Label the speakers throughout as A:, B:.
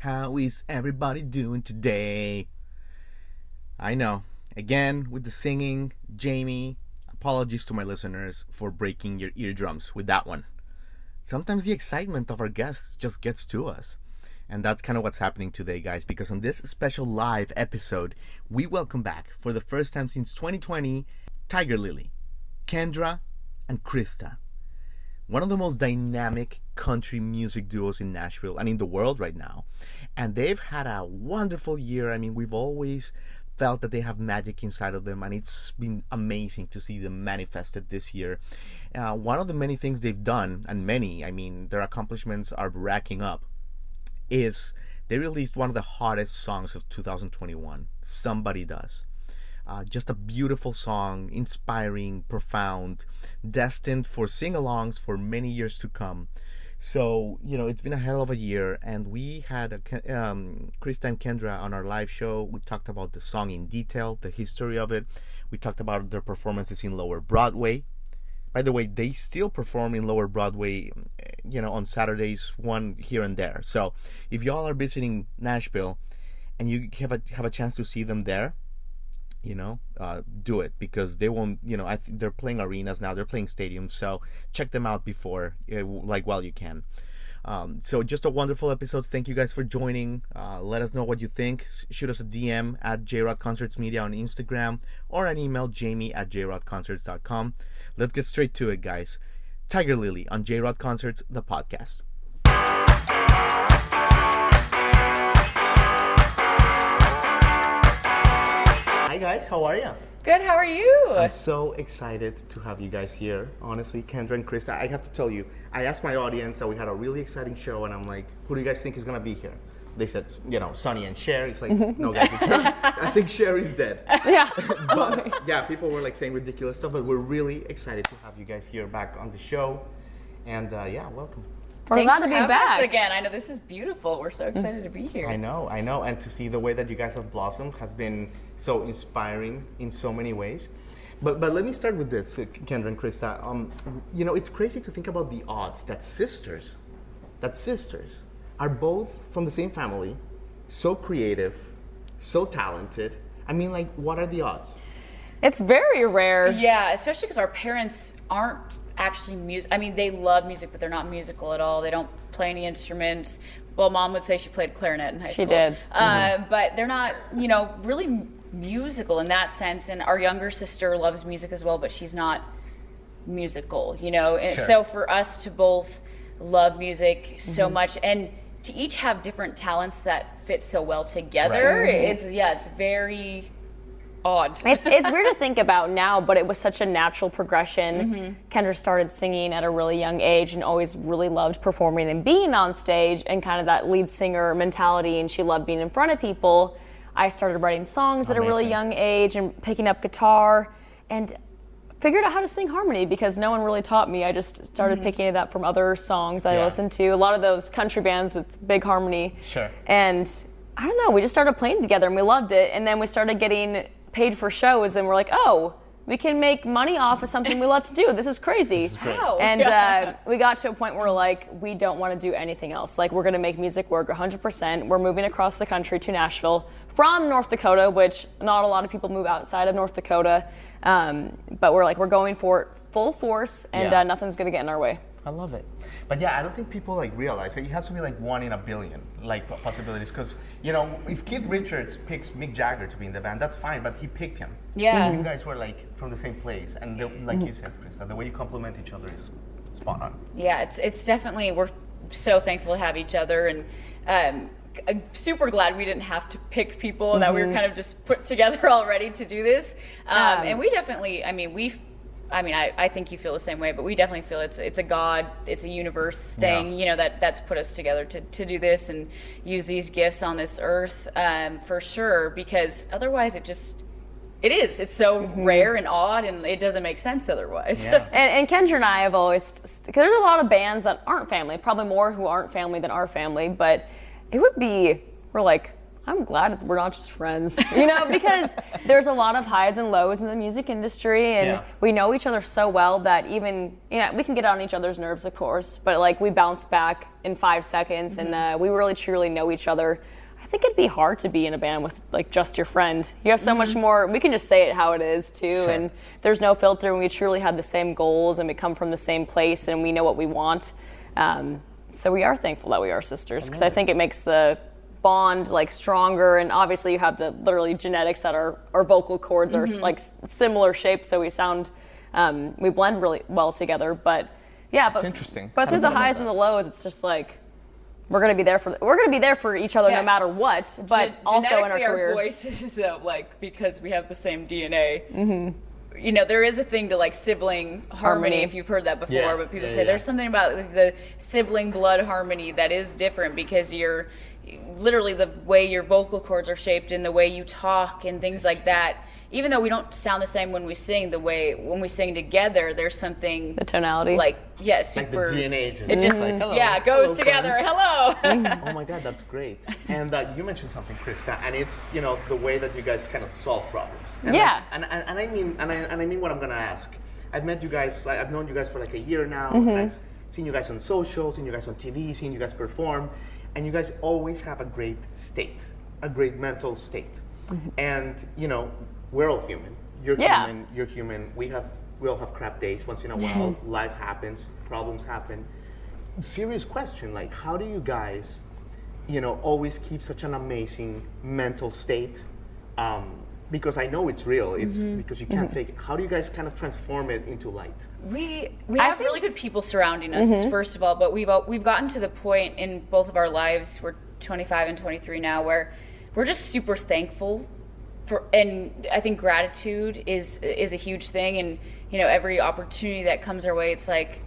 A: How is everybody doing today? I know. Again, with the singing, Jamie, apologies to my listeners for breaking your eardrums with that one. Sometimes the excitement of our guests just gets to us. And that's kind of what's happening today, guys, because on this special live episode, we welcome back, for the first time since 2020, Tigirlily, Kendra, and Krista one of the most dynamic country music duos in Nashville and in the world right now. And they've had a wonderful year. I mean, we've always felt that they have magic inside of them, and it's been amazing to see them manifested this year. Uh, one of the many things they've done, and many, I mean, their accomplishments are racking up, is they released one of the hottest songs of 2021. Somebody Does. Uh, just a beautiful song, inspiring, profound, destined for sing alongs for many years to come. So, you know, it's been a hell of a year, and we had a, um, and Kendra on our live show. We talked about the song in detail, the history of it. We talked about their performances in Lower Broadway. By the way, they still perform in Lower Broadway, you know, on Saturdays, one here and there. So, if y'all are visiting Nashville and you have a have a chance to see them there, you know uh, do it because they won't you know I th- they're playing arenas now they're playing stadiums so check them out before uh, like while you can. Um, so just a wonderful episode. Thank you guys for joining. Uh, let us know what you think. Shoot us a dm at jrod concerts media on instagram or an email jamie at jrodconcerts.com let's get straight to it guys. Tigirlily on jrod concerts the podcast Hi guys, how are you?
B: Good, how are you?
A: I'm so excited to have you guys here. Honestly, Kendra and Krista, I have to tell you, I asked my audience that we had a really exciting show, and I'm like, who do you guys think is gonna be here? They said, you know, Sonny and Cher. It's like, no guys, I think Cher is dead.
B: Yeah.
A: but yeah, people were like saying ridiculous stuff, but we're really excited to have you guys here back on the show. And uh, yeah, welcome.
B: We're
C: Thanks
B: glad to be back.
C: us again. I know this is beautiful. We're so excited to be here.
A: I know, I know, and to see the way that you guys have blossomed has been so inspiring in so many ways. But but let me start with this, uh, Kendra and Krista. Um, you know, it's crazy to think about the odds that sisters, that sisters, are both from the same family, so creative, so talented. I mean, like, what are the odds?
B: It's very rare.
C: Yeah, especially because our parents aren't actually music. I mean, they love music, but they're not musical at all. They don't play any instruments. Well, mom would say she played clarinet in high
B: She
C: school.
B: She did.
C: Uh, mm-hmm. But they're not, you know, really musical in that sense. And our younger sister loves music as well, but she's not musical, you know. And
A: Sure.
C: so for us to both love music so mm-hmm. much and to each have different talents that fit so well together, mm-hmm. it's yeah, it's very odd.
B: It's it's weird to think about now, but it was such a natural progression. Mm-hmm. Kendra started singing at a really young age and always really loved performing and being on stage and kind of that lead singer mentality and she loved being in front of people. I started writing songs at a really young age and picking up guitar and figured out how to sing harmony because no one really taught me. I just started mm-hmm. picking it up from other songs that
A: Yeah.
B: I listened to. A lot of those country bands with big harmony.
A: Sure.
B: And I don't know, we just started playing together and we loved it. And then we started getting paid for shows and we're like, oh, we can make money off of something we love to do. This is crazy.
C: How?
B: And uh, we got to a point where we're like, we don't want to do anything else. Like, we're going to make music work 100%. We're moving across the country to Nashville from North Dakota, which not a lot of people move outside of North Dakota. Um, but we're like, we're going for it full force and
A: Yeah.
B: uh, nothing's going to get in our way.
A: I love it. But yeah, I don't think people like realize that it has to be like one in a billion, like possibilities. Because you know, if Keith Richards picks Mick Jagger to be in the band, that's fine. But he picked him.
C: Yeah.
A: You guys were like from the same place, and the, like you said, Krista, the way you complement each other is spot on.
C: yeah, it's it's definitely we're so thankful to have each other and um, I'm super glad we didn't have to pick people that we were kind of just put together already to do this. Um,
B: Um,
C: and we definitely, I mean, we I mean, I, I think you feel the same way, but we definitely feel it's it's a God, it's a universe thing,
A: Yeah.
C: you know, that that's put us together to, to do this and use these gifts on this earth um, for sure. Because otherwise, it just it is. It's so rare and odd, and it doesn't make sense otherwise.
A: Yeah.
B: And, and Kendra and I have always, because there's a lot of bands that aren't family, probably more who aren't family than our family, but it would be, we're like, I'm glad we're not just friends, you know, because there's a lot of highs and lows in the music industry, and
A: Yeah.
B: we know each other so well that even, you know, we can get on each other's nerves, of course, but like we bounce back in five seconds, and uh, we really truly know each other. I think it'd be hard to be in a band with like just your friend. You have so much more. We can just say it how it is too,
A: Sure.
B: and there's no filter. And we truly have the same goals, and we come from the same place, and we know what we want. Um, so we are thankful that we are sisters because I think it makes the bond like stronger. And obviously, you have the literally genetics that our our vocal cords are like similar shapes, so we sound um, we blend really well together. But yeah, but
A: interesting.
B: But
A: I
B: through the highs and the lows, it's just like. We're gonna be there for we're gonna be there for each other
C: Yeah.
B: no matter what, but
C: Gen-
B: also in our
C: genetically,
B: career.
C: voices, though, like because we have the same DNA. Mm-hmm. You know, there is a thing to like sibling harmony,
B: Harmony.
C: if you've heard that before.
A: Yeah,
C: But people
A: yeah,
C: say
A: yeah.
C: there's something about like, the sibling blood harmony that is different because you're literally the way your vocal cords are shaped and the way you talk and things like that. Even though we don't sound the same when we sing, the way when we sing together, there's something
B: The tonality.
C: like yeah,
A: Like
C: super.
A: the DNA just,
C: It just
A: like, hello,
C: yeah, it goes
A: hello,
C: together.
A: friends.
C: Hello.
A: Oh my God, that's great. And uh, you mentioned something, Krista, and it's you know the way that you guys kind of solve problems. And
B: Yeah.
A: like- and, and, and I mean and I, and I mean what I'm gonna ask. I've met you guys. I've known you guys for like a year now.
B: Mm-hmm.
A: I've seen you guys on social, seen you guys on TV, seen you guys perform, and you guys always have a great state, a great mental state. And you know we're all human. You're
B: Mm-hmm. Yeah.
A: human. You're human. We have we all have crap days once in a while. Life happens. Problems happen serious question like how do you guys you know always keep such an amazing mental state um, because i know it's real it's
B: Mm-hmm.
A: because you can't fake it how do you guys kind of transform it into light
C: We we
B: I
C: have
B: think-
C: really good people surrounding us,
B: Mm-hmm.
C: first of all, but we've al- we've gotten to the point in both of our lives. We're 25 and 23 now, where we're just super thankful for, and I think gratitude is is a huge thing. And you know, every opportunity that comes our way, it's like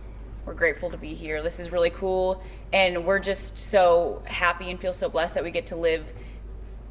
C: we're grateful to be here. This is really cool, and we're just so happy and feel so blessed that we get to live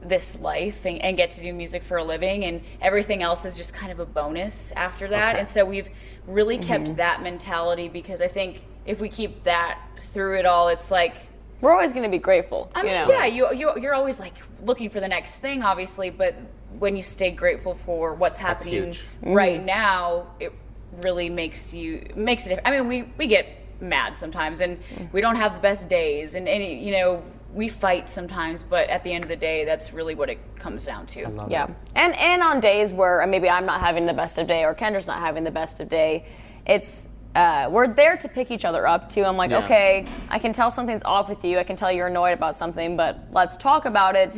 C: this life and, and get to do music for a living and everything else is just kind of a bonus after that
A: Okay.
C: and so we've really kept
B: Mm-hmm.
C: that mentality because i think if we keep that through it all it's like
B: We're always gonna be grateful.
C: i mean
B: know?
C: yeah you, you, you're always like looking for the next thing obviously but when you stay grateful for what's happening right now it really makes you makes it i mean we we get mad sometimes and we don't have the best days and any you know we fight sometimes but at the end of the day that's really what it comes down to
B: Yeah, and and on days where maybe I'm not having the best of day or Kendra's not having the best of day, it's uh, we're there to pick each other up too. I'm like,
A: Yeah.
B: okay, I can tell something's off with you. I can tell you're annoyed about something, but let's talk about it.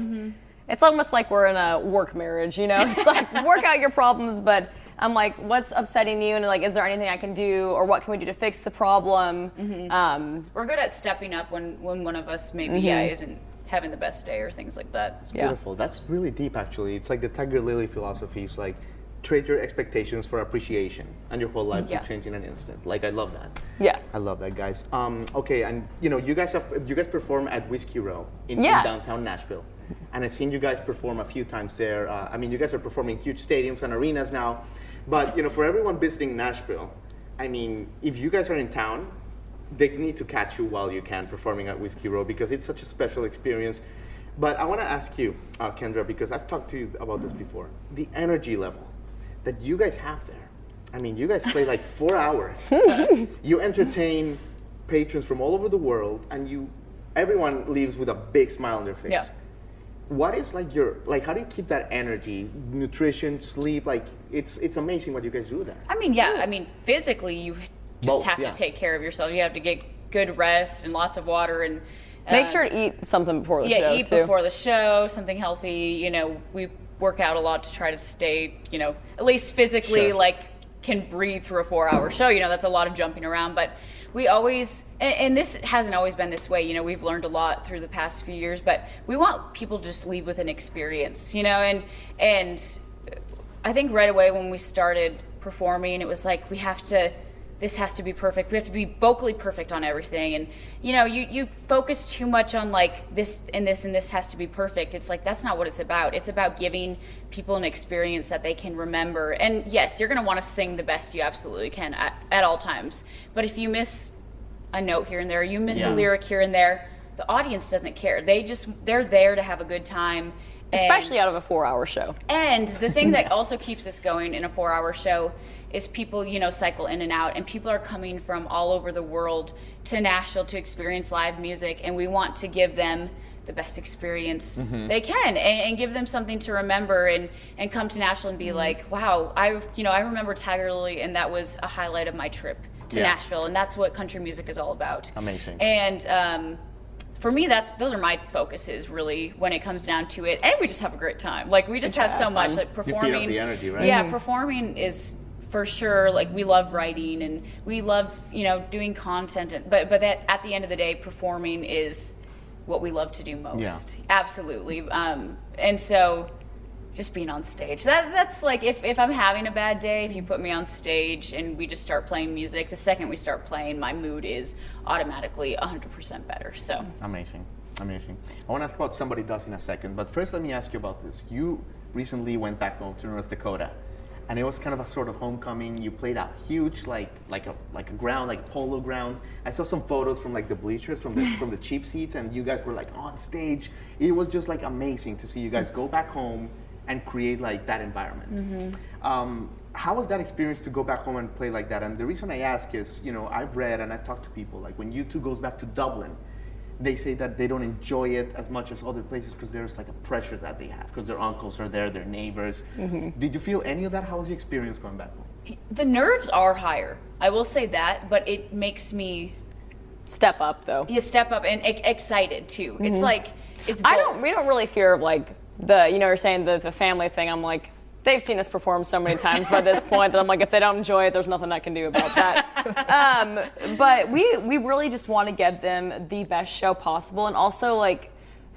B: It's almost like we're in a work marriage, you know? It's like work out your problems, but I'm like, what's upsetting you? And like, is there anything I can do, or what can we do to fix the problem? Um,
C: we're good at stepping up when when one of us maybe yeah isn't having the best day or things like that.
B: Yeah.
A: beautiful that's really deep actually it's like the Tigirlily philosophy is like trade your expectations for appreciation and your whole life
C: Yeah.
A: will change in an instant like i love that
B: yeah.
A: I love that, guys. Um, okay, and you know, you guys have you guys perform at Whiskey Row in, in downtown Nashville, and I've seen you guys perform a few times there. Uh, I mean, you guys are performing huge stadiums and arenas now, but you know, for everyone visiting Nashville, I mean, if you guys are in town, they need to catch you while you can performing at Whiskey Row because it's such a special experience. But I want to ask you, uh, Kendra, because I've talked to you about this before, the energy level that you guys have there. I mean, you guys play like four hours. you entertain patrons from all over the world, and you, everyone leaves with a big smile on their face.
C: Yeah.
A: What is like your like? How do you keep that energy, nutrition, sleep? Like it's it's amazing what you guys do there.
C: I mean, yeah, I mean, physically, you just
A: Both,
C: have
A: yeah.
C: to take care of yourself. You have to get good rest and lots of water and
B: Make
C: uh,
B: sure to eat something before the
C: yeah,
B: show
C: eat
B: too.
C: before the show, something healthy. You know, we work out a lot to try to stay, you know, at least physically
A: Sure.
C: like can breathe through a four-hour show. You know, that's a lot of jumping around, but we always and, and this hasn't always been this way. You know, we've learned a lot through the past few years, but we want people to just leave with an experience. You know, and and I think right away when we started performing, it was like we have to this has to be perfect. We have to be vocally perfect on everything. And you know, you you focus too much on like this and this and this has to be perfect. It's like that's not what it's about. It's about giving people an experience that they can remember. And yes, you're going to want to sing the best you absolutely can at, at all times. But if you miss a note here and there, you miss
A: Yeah.
C: a lyric here and there, the audience doesn't care. They just they're there to have a good time.
B: Especially
C: and-
B: out of a four-hour show.
C: and the thing that also keeps us going in a four hour show is people, you know, cycle in and out, and people are coming from all over the world to Nashville to experience live music, and we want to give them the best experience they can and, and give them something to remember and, and come to Nashville and be like, wow, I, you know, I remember Tigirlily, and that was a highlight of my trip to
A: Yeah.
C: Nashville, and that's what country music is all about.
A: Amazing.
C: And, um, for me, that's those are my focuses really when it comes down to it, and we just have a great time. Like we just have so much. Like
A: feed off
C: performing,
A: the energy, right?
C: Yeah,
B: Mm-hmm.
C: performing is for sure. Like we love writing and we love you know doing content, and, but but that at the end of the day, performing is what we love to do most.
A: Yeah.
C: Absolutely. Um, and so just being on stage. That that's like if, if I'm having a bad day, if you put me on stage and we just start playing music, the second we start playing, my mood is automatically 100% better. So
A: Amazing, amazing. I want to ask about somebody does in a second, but first let me ask you about this. You recently went back home to North Dakota, and it was kind of a sort of homecoming. You played a huge, like like a like a ground, like a polo ground. I saw some photos from like the bleachers, from the from the cheap seats, and you guys were like on stage. It was just like amazing to see you guys go back home and create like that environment. Um, how was that experience to go back home and play like that? And the reason I ask is, you know, I've read and I've talked to people like when U2 goes back to Dublin, they say that they don't enjoy it as much as other places because there's like a pressure that they have because their uncles are there, their neighbors. Did you feel any of that? How was the experience going back home?
C: the nerves are higher. I will say that, but it makes me
B: Step up though.
C: you step up and e- excited too. It's like it's.
B: Mm-hmm. I don't. We don't really fear like the. You know, you're saying the the family thing. I'm like. They've seen us perform so many times by this point, and I'm like, if they don't enjoy it, there's nothing I can do about that. um, but we we really just want to give them the best show possible, and also like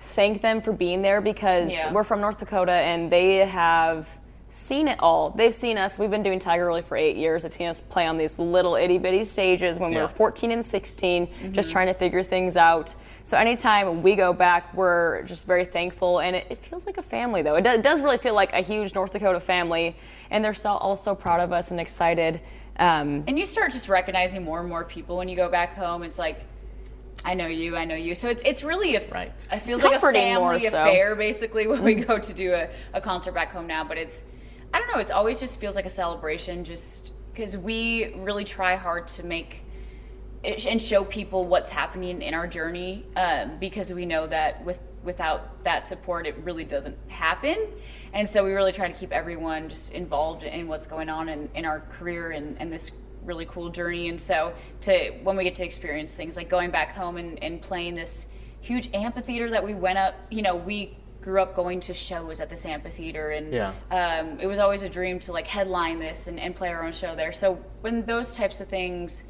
B: thank them for being there because
C: Yeah.
B: we're from North Dakota and they have seen it all. They've seen us. We've been doing Tigirlily for eight years. They've seen us play on these little itty bitty stages when we
A: Yeah.
B: were 14 and 16, just trying to figure things out. So anytime we go back, we're just very thankful, and it, it feels like a family, though. It, do, it does really feel like a huge North Dakota family, and they're all so also proud of us and excited. Um,
C: And you start just recognizing more and more people when you go back home. It's like, I know you, I know you. So it's it's really a
A: Right.
C: It feels
B: It's
C: like a
B: comforting more
C: family
B: so.
C: affair basically when we go to do a, a concert back home now. But it's I don't know. It's always just feels like a celebration, just because we really try hard to make and show people what's happening in our journey um, because we know that with without that support it really doesn't happen and so we really try to keep everyone just involved in what's going on in, in our career and, and this really cool journey and so to when we get to experience things like going back home and, and playing this huge amphitheater that we went up you know we grew up going to shows at this amphitheater and
A: Yeah.
C: um, it was always a dream to like headline this and, and play our own show there so when those types of things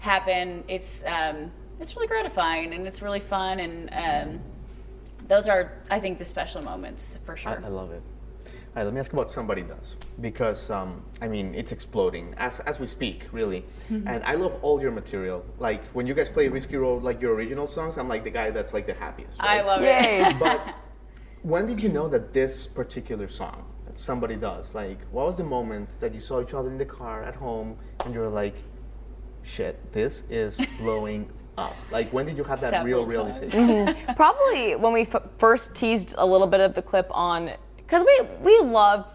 C: happen it's um, it's really gratifying and it's really fun and um, those are i think the special moments for sure
A: I love it. All right, let me ask about somebody does because um, I mean it's exploding as as we speak, really. And I love all your material. Like when you guys play Whiskey Row, like your original songs, I'm like the guy that's like the happiest.
C: i
A: right?
C: love it!
A: But when did you know that this particular song that somebody does, like, what was the moment that you saw each other in the car at home and you were like, shit, this is blowing up? Like, when did you have that
C: Several
A: real
C: times.
A: realization?
B: Probably when we f- first teased a little bit of the clip on, because we we love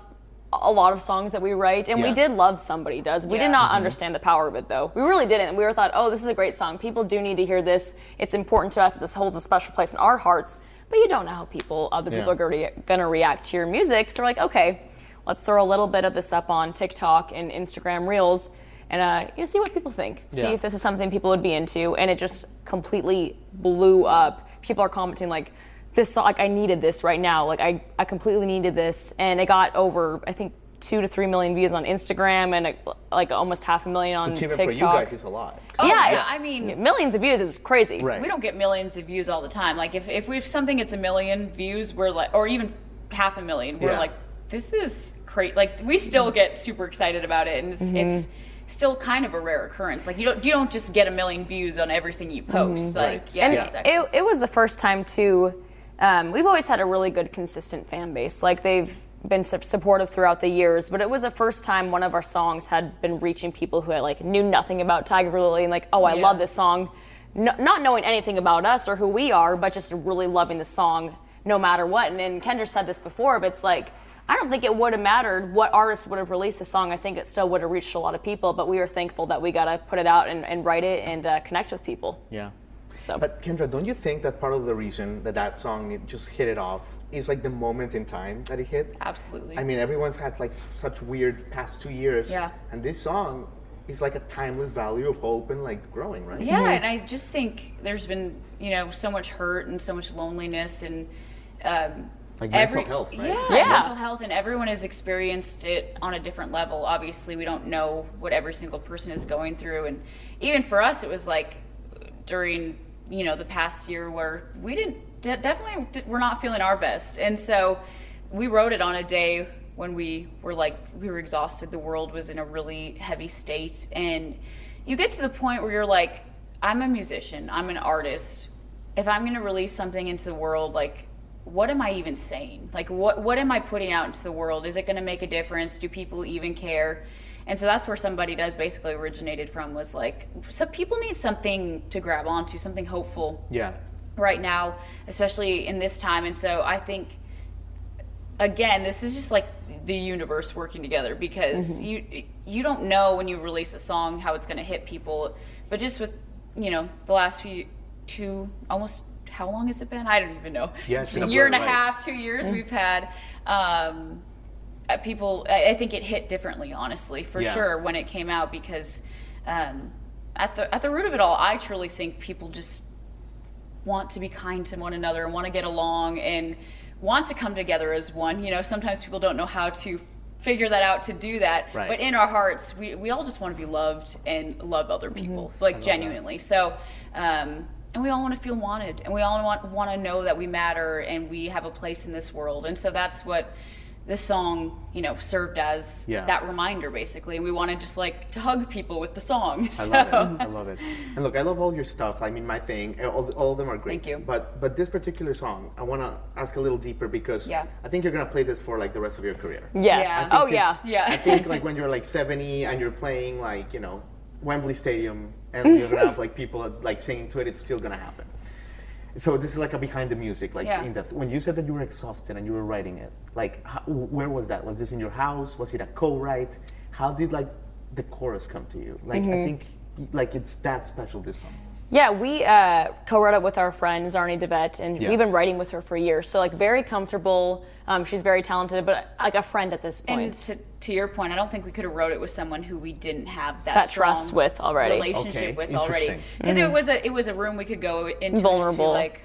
B: a lot of songs that we write, and
A: Yeah.
B: we did love somebody does. We
C: Yeah.
B: did not
A: Mm-hmm.
B: understand the power of it though. We really didn't. We were thought, oh, this is a great song. People do need to hear this. It's important to us. This holds a special place in our hearts. But you don't know how people, other people
A: Yeah.
B: are going to going to react to your music. So we're like, okay, let's throw a little bit of this up on TikTok and Instagram Reels. And uh, you know, see what people think. See if this is something people would be into. And it just completely blew up. People are commenting like, "This song, like I needed this right now. Like I, I completely needed this." And it got over, I think, two to three million views on Instagram and like almost half a million on
A: Which even
B: TikTok.
A: for you guys is a lot.
C: Oh,
B: yeah,
C: yeah, I mean-
B: millions of views is crazy.
A: Right.
C: we don't get millions of views all the time like if, if we've something it's a million views we're like or even half a million we're
A: Yeah.
C: like this is crazy. Like we still get super excited about it, and it's, it's still kind of a rare occurrence. Like you don't you don't just get a million views on everything you post. Like
A: Right.
C: yeah,
B: and
C: exactly.
B: it, it was the first time too. Um, we've always had a really good, consistent fan base. Like they've been supportive throughout the years, but it was the first time one of our songs had been reaching people who had like knew nothing about Tigirlily and like, oh, I
C: Yeah.
B: love this song, no, not knowing anything about us or who we are, but just really loving the song no matter what. And, and Kendra said this before, but it's like. I don't think it would have mattered what artist would have released the song. I think it still would have reached a lot of people, but we were thankful that we got to put it out and, and write it and uh, connect with people.
A: Yeah.
B: So.
A: But Kendra, don't you think that part of the reason that that song just hit it off is like the moment in time that it hit?
C: Absolutely.
A: I mean, everyone's had like such weird past two years.
C: Yeah.
A: And this song is like a timeless value of hope and like growing, right?
C: Yeah, and I just think there's been you know so much hurt and so much loneliness and um,
A: Like mental health, right?
C: Yeah,
B: Yeah.
C: mental health, and everyone has experienced it on a different level. Obviously, we don't know what every single person is going through, and even for us, it was like during you know the past year where we didn't de- definitely di- we're not feeling our best, and so we wrote it on a day when we were like we were exhausted. The world was in a really heavy state, and you get to the point where you're like, I'm a musician, I'm an artist. If I'm going to release something into the world, like what am I even saying? Like, what what am I putting out into the world? Is it going to make a difference? Do people even care? And so that's where somebody does basically originated from was like, so people need something to grab onto, something hopeful
A: Yeah.
C: Right now, especially in this time. And so I think, again, this is just like the universe working together because you you don't know when you release a song how it's going to hit people, but just with you know the last few two almost how long has it been? I don't even know.
A: Yeah, it's
C: It's a
A: a
C: year and a
A: right.
C: half, two years we've had. Um, uh, people, I I think it hit differently, honestly, for
A: Yeah.
C: sure when it came out because um, at the at the root of it all, I truly think people just want to be kind to one another and want to get along and want to come together as one. You know, sometimes people don't know how to figure that out to do that.
A: Right.
C: But in our hearts, we, we all just want to be loved and love other people, like genuinely. So, um, and we all want to feel wanted and we all want, want to know that we matter and we have a place in this world. And so that's what this song, you know, served as
A: Yeah.
C: that reminder basically. And we wanted just like to hug people with the song.
A: I love it. I love it. And look, I love all your stuff. I mean, my thing, eh, all, all of them are great.
C: Thank you.
A: But but this particular song, I want to ask a little deeper because
C: Yeah.
A: I think you're gonna play this for like the rest of your career.
B: Yes.
C: Yeah.
B: Oh yeah.
C: Yeah.
A: I think like when you're like 70 and you're playing like you know Wembley Stadium and you're gonna have like people like singing to it, it's still gonna happen. So this is like a behind the music, like
C: Yeah.
A: in depth. When you said that you were exhausted and you were writing it, like how, where was that? Was this in your house? Was it a co-write? How did like the chorus come to you? Like
B: Mm-hmm.
A: I think like it's that special this song.
B: Yeah, we uh, co-wrote it with our friend Zarni Devet, and
A: Yeah.
B: we've been writing with her for years. So like very comfortable. Um, she's very talented, but like a friend at this
C: And
B: point.
C: to, to your point, I don't think we could have wrote it with someone who we didn't have that,
B: That trust with already.
C: relationship
A: Okay,
C: with already.
A: interesting.
C: Because it was a it was a room we could go into and just
B: Vulnerable.
C: like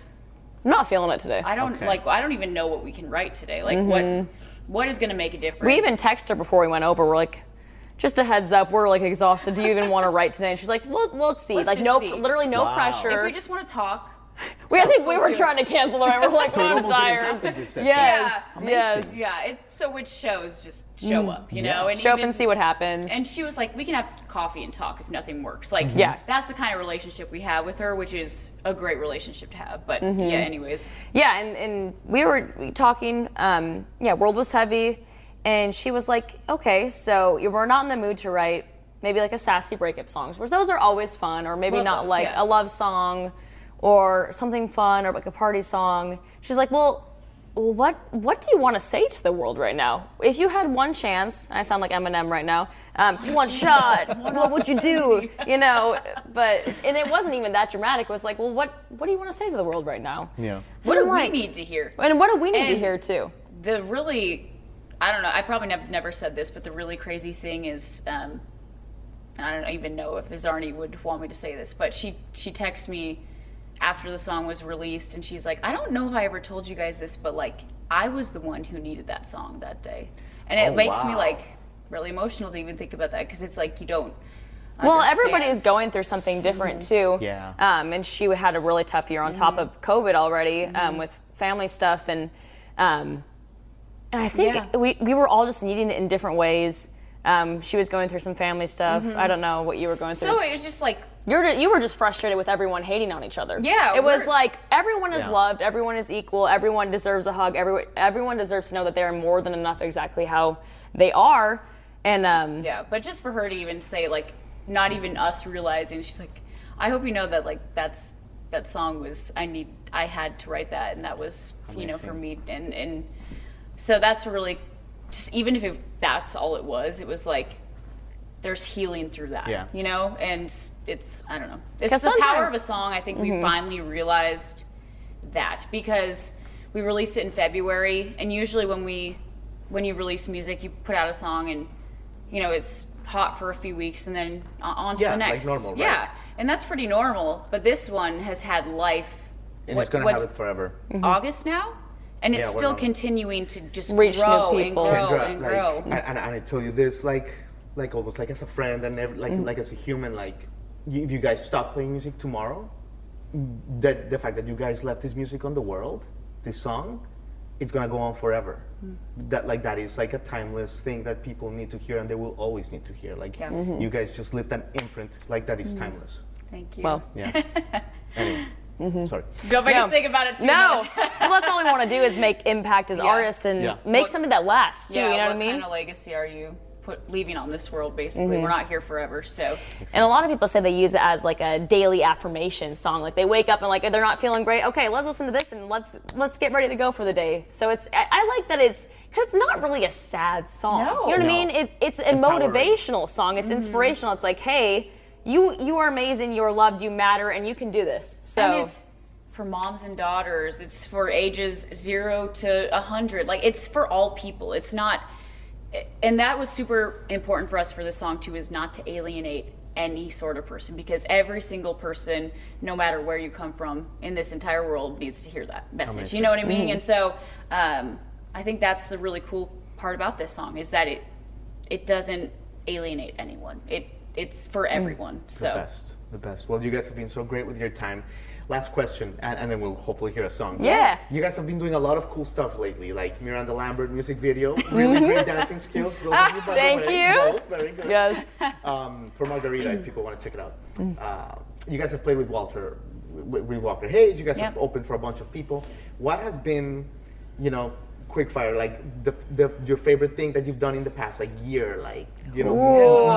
B: I'm not feeling it today.
C: I don't
A: Okay.
C: like I don't even know what we can write today. Like what what is going to make a difference?
B: we even texted her before we went over. We're like, just a heads up, we're like exhausted. Do you even want to write today? And she's like, well, we'll see.
C: Let's
B: like
C: just
B: no,
C: see.
B: literally no
A: Wow.
B: pressure.
C: if we just want to talk.
B: We, I think we were trying to cancel it. We're like,
A: So it
B: I'm tired.
A: happen.
B: Yes,
A: Amazing.
B: yes.
C: Yeah, it, so which shows just show up, you
A: Yeah.
C: know, and
B: Show up and see what happens.
C: And she was like, "We can have coffee and talk if nothing works." Like,
B: Yeah.
C: that's the kind of relationship we have with her, which is a great relationship to have. But
B: Mm-hmm.
C: yeah, anyways,
B: Yeah, and, and we were talking. Um, yeah, world was heavy, and she was like, "Okay, so you we're not in the mood to write maybe like a sassy breakup songs, which those are always fun, or maybe
C: Love
B: not
C: those,
B: like
C: yeah.
B: a love song, or something fun, or like a party song." She's like, "Well." well, What what do you want to say to the world right now? If you had one chance, I sound like Eminem right now. Um, one shot, what would you do? You know, but and it wasn't even that dramatic. It was like, well, what what do you want to say to the world right now?
A: Yeah.
C: what do
B: I'm like-
C: we need to hear?
B: And what do we need to hear too?
C: the really i don't know. I probably nev- never said this but the really crazy thing is um, i don't even know if Zarni would want me to say this but she she texted me after the song was released and she's like i don't know if i ever told you guys this but like i was the one who needed that song that day. And it
A: Oh,
C: makes me like really emotional to even think about that because it's like you don't
B: Well, everybody is going through something different too.
A: Yeah.
B: Um, and she had a really tough year on top of COVID already um, with family stuff, and um, and I think
C: Yeah.
B: we we were all just needing it in different ways. Um, she was going through some family stuff. I don't know what you were going through.
C: So it was just like
B: You're you were just frustrated with everyone hating on each other.
C: Yeah,
B: it was like everyone is
A: Yeah.
B: loved, everyone is equal, everyone deserves a hug, everyone everyone deserves to know that they are more than enough exactly how they are. And um,
C: Yeah, but just for her to even say like, not even us realizing, she's like, I hope you know that like that's that song was I need I had to write that and that was you know for me and and so that's really just even if it, that's all it was, it was like there's healing through that,
A: Yeah.
C: you know, and it's I don't know, It's the power of a song. I think we mm-hmm. finally realized that because we released it in February, and usually when we when you release music, you put out a song and you know it's hot for a few weeks and then on on to
A: Yeah,
C: the
A: like
C: next.
A: normal, right.
C: Yeah, and that's pretty normal. But this one has had life.
A: And
C: What-
A: it's gonna
C: what's
A: have it forever. Mm-hmm.
C: August now, and it's
A: Yeah,
C: still continuing to just
B: Reach new
C: grow and
B: people.
C: grow
A: Kendra,
C: and
A: like,
C: grow.
A: And, and, and I tell you this, like, like almost like as a friend and every,
B: Mm.
A: like, like as a human, like, if you guys stop playing music tomorrow, that the fact that you guys left this music on the world, this song, it's gonna go on forever.
B: Mm.
A: That like that is like a timeless thing that people need to hear and they will always need to hear. Like
C: Yeah.
B: Mm-hmm.
A: you guys just left an imprint like that is timeless.
C: Thank you.
B: well,
A: Yeah. anyway, sorry.
C: don't make
B: No.
C: us think about it too
B: no,
C: much.
B: well, that's all we want to do is make impact as
C: Yeah.
B: artists and
A: Yeah.
B: make
C: What-
B: something that lasts too.
C: yeah,
B: you know what,
C: what
B: I mean?
C: What kind of legacy are you put leaving on this world? Basically,
B: Mm-hmm.
C: we're not here forever, so
B: And a lot of people say they use it as like a daily affirmation song. Like they wake up and like they're not feeling great. Okay, let's listen to this and let's let's get ready to go for the day. So it's I, I like that it's because it's not really a sad song.
C: No.
B: you know what I mean? It's it's a
A: Empowering.
B: motivational song. It's inspirational. It's like hey. You, you are amazing. You are loved. You matter, and you can do this. So
C: and it's for moms and daughters. It's for ages zero to a hundred. Like it's for all people. It's not, and that was super important for us for this song too. Is not to alienate any sort of person because every single person, no matter where you come from in this entire world, needs to hear that message.
A: Amazing.
C: You know what I mean? And so, um, I think that's the really cool part about this song is that it it doesn't alienate anyone. It it's for everyone.
A: The
C: So
A: best, the best. Well, you guys have been so great with your time. Last question, and, and then we'll hopefully hear a song.
B: Yeah.
A: You guys have been doing a lot of cool stuff lately, like Miranda Lambert music video. Really great dancing skills. Both of you, the
B: Thank
A: way.
B: you.
A: Both very good.
B: yes,
A: Um, for Margarita, if people want to check it out. Uh, you guys have played with Walter, with, with Walker Hayes. You guys have opened for a bunch of people. What has been, you know, quickfire, like the, the your favorite thing that you've done in the past, like year, like you know, your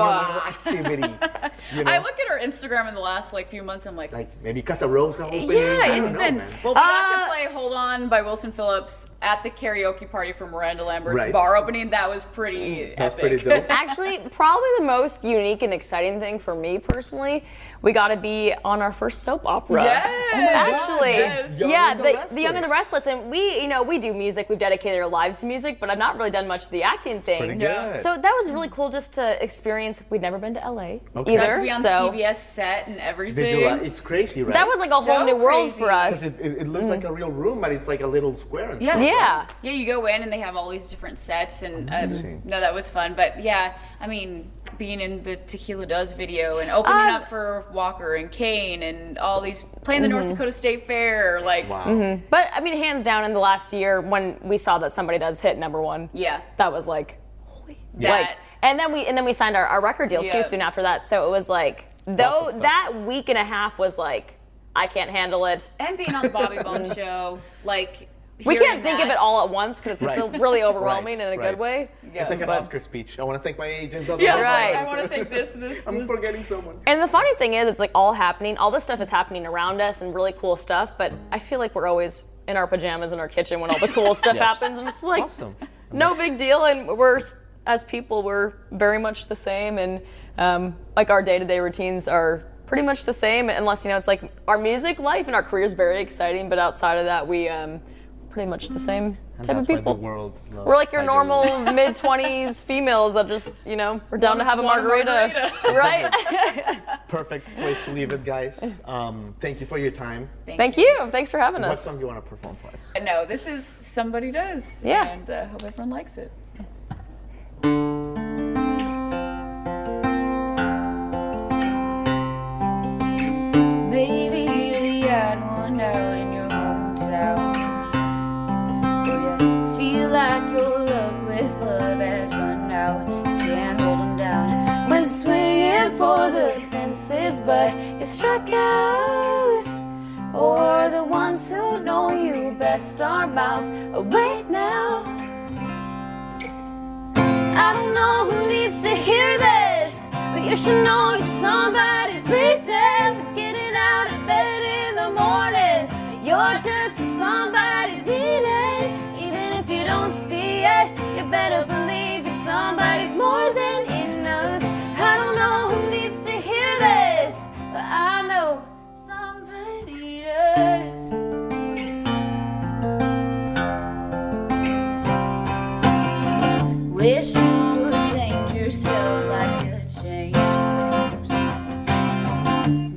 A: activity. You know,
C: I look at her Instagram in the last like few months. I'm like,
A: like maybe Casa Rosa opening. I
C: yeah,
A: don't
C: it's
A: know,
C: been.
A: man.
C: Well, we got
B: Uh,
C: to play "Hold On" by Wilson Phillips at the karaoke party for Miranda Lambert's
A: Right.
C: bar opening. That was pretty.
A: That's
C: epic.
A: pretty dope.
B: Actually, probably the most unique and exciting thing for me personally, we got to be on our first soap opera.
C: Yes.
A: Oh my God,
B: Actually,
A: that's Young
B: yeah,
A: and the
B: the, the Young and the Restless, and we, you know, we do music. We've dedicated our lives to music, but I've not really done much of the acting thing.
A: pretty
C: Yeah.
A: good.
B: So that was really cool just to experience. We'd never been to LA
A: Okay.
B: either,
C: to be on
B: so
C: CBS set and everything.
A: Did you? like it's crazy, right?
B: that was like a whole
C: So
B: new world
C: crazy.
B: for us.
A: It, it, it looks like a real room, but it's like a little square and
C: Yeah.
A: stuff.
B: yeah.
A: right?
C: Yeah, you go in and they have all these different sets, and
A: Amazing.
C: um, no, that was fun. But yeah, I mean, being in the Tequila Does video and opening
B: Uh,
C: up for Walker and Kane and all these playing the
B: Mm-hmm.
C: North Dakota State Fair, like
A: Wow.
B: But I mean, hands down, in the last year, when we saw that somebody does hit number one,
C: yeah,
B: that was like, holy,
C: That-
B: like, and then we and then we signed our, our record deal
C: Yeah.
B: too soon after that. So it was like, though that week and a half was like, I can't handle it.
C: and being on the Bobby Bones show, like
B: We can't think of it all at once because it's
A: Right.
B: really overwhelming
A: Right,
B: in a
A: right.
B: good way.
A: It's like an
B: But-
A: Oscar speech. I want to thank my agent.
C: Yeah,
A: blah, blah,
B: Right.
C: I want to thank this, this,
A: I'm
C: this.
A: forgetting someone.
B: And the funny thing is, it's like all happening. All this stuff is happening around us and really cool stuff. But I feel like we're always in our pajamas in our kitchen when all the cool stuff
A: Yes.
B: happens, and it's like
A: Awesome.
B: no big deal. And we're as people, we're very much the same, and um, like our day-to-day routines are pretty much the same. Unless you know, it's like our music life and our career is very exciting, but outside of that, we um, pretty much the same
A: And
B: type of people.
A: the world loves
B: We're like your
A: Tiger
B: normal mid twenties females that just, you know, we're down to have a
C: want a
B: margarita, right?
A: Perfect place to leave it, guys. Um, thank you for your time.
B: Thank you. Thanks for having us.
A: What
B: us.
A: song do you want to perform for us?
C: No, this is somebody does.
B: Yeah.
C: and uh, hope everyone likes it.
B: But you struck out. Or the ones who know you best are miles away now. I don't know who needs to hear this, but you should know somebody's reason Wish you would change yourself like you change yours.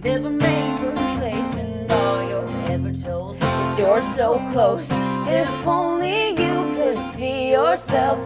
B: Never made first place, and all you're ever told is you're so close. If only you could see yourself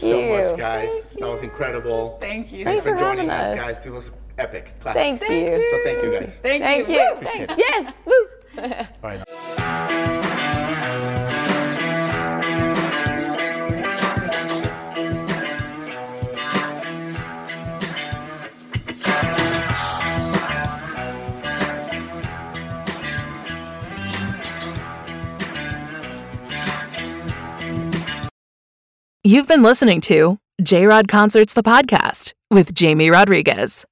A: Thank,
C: Thank
A: you so much, guys. That was incredible.
D: Thank you.
A: Thanks,
C: Thanks
A: for
C: for
A: joining us,
C: us.
A: guys. It was epic. Classic.
C: Thank you.
A: So thank you, guys.
D: Thank,
C: Thank
D: you.
C: you.
A: Appreciate.
C: Yes. Woo.
A: All right.
E: You've been listening to J Rod Concerts, the podcast with Jamie Rodriguez.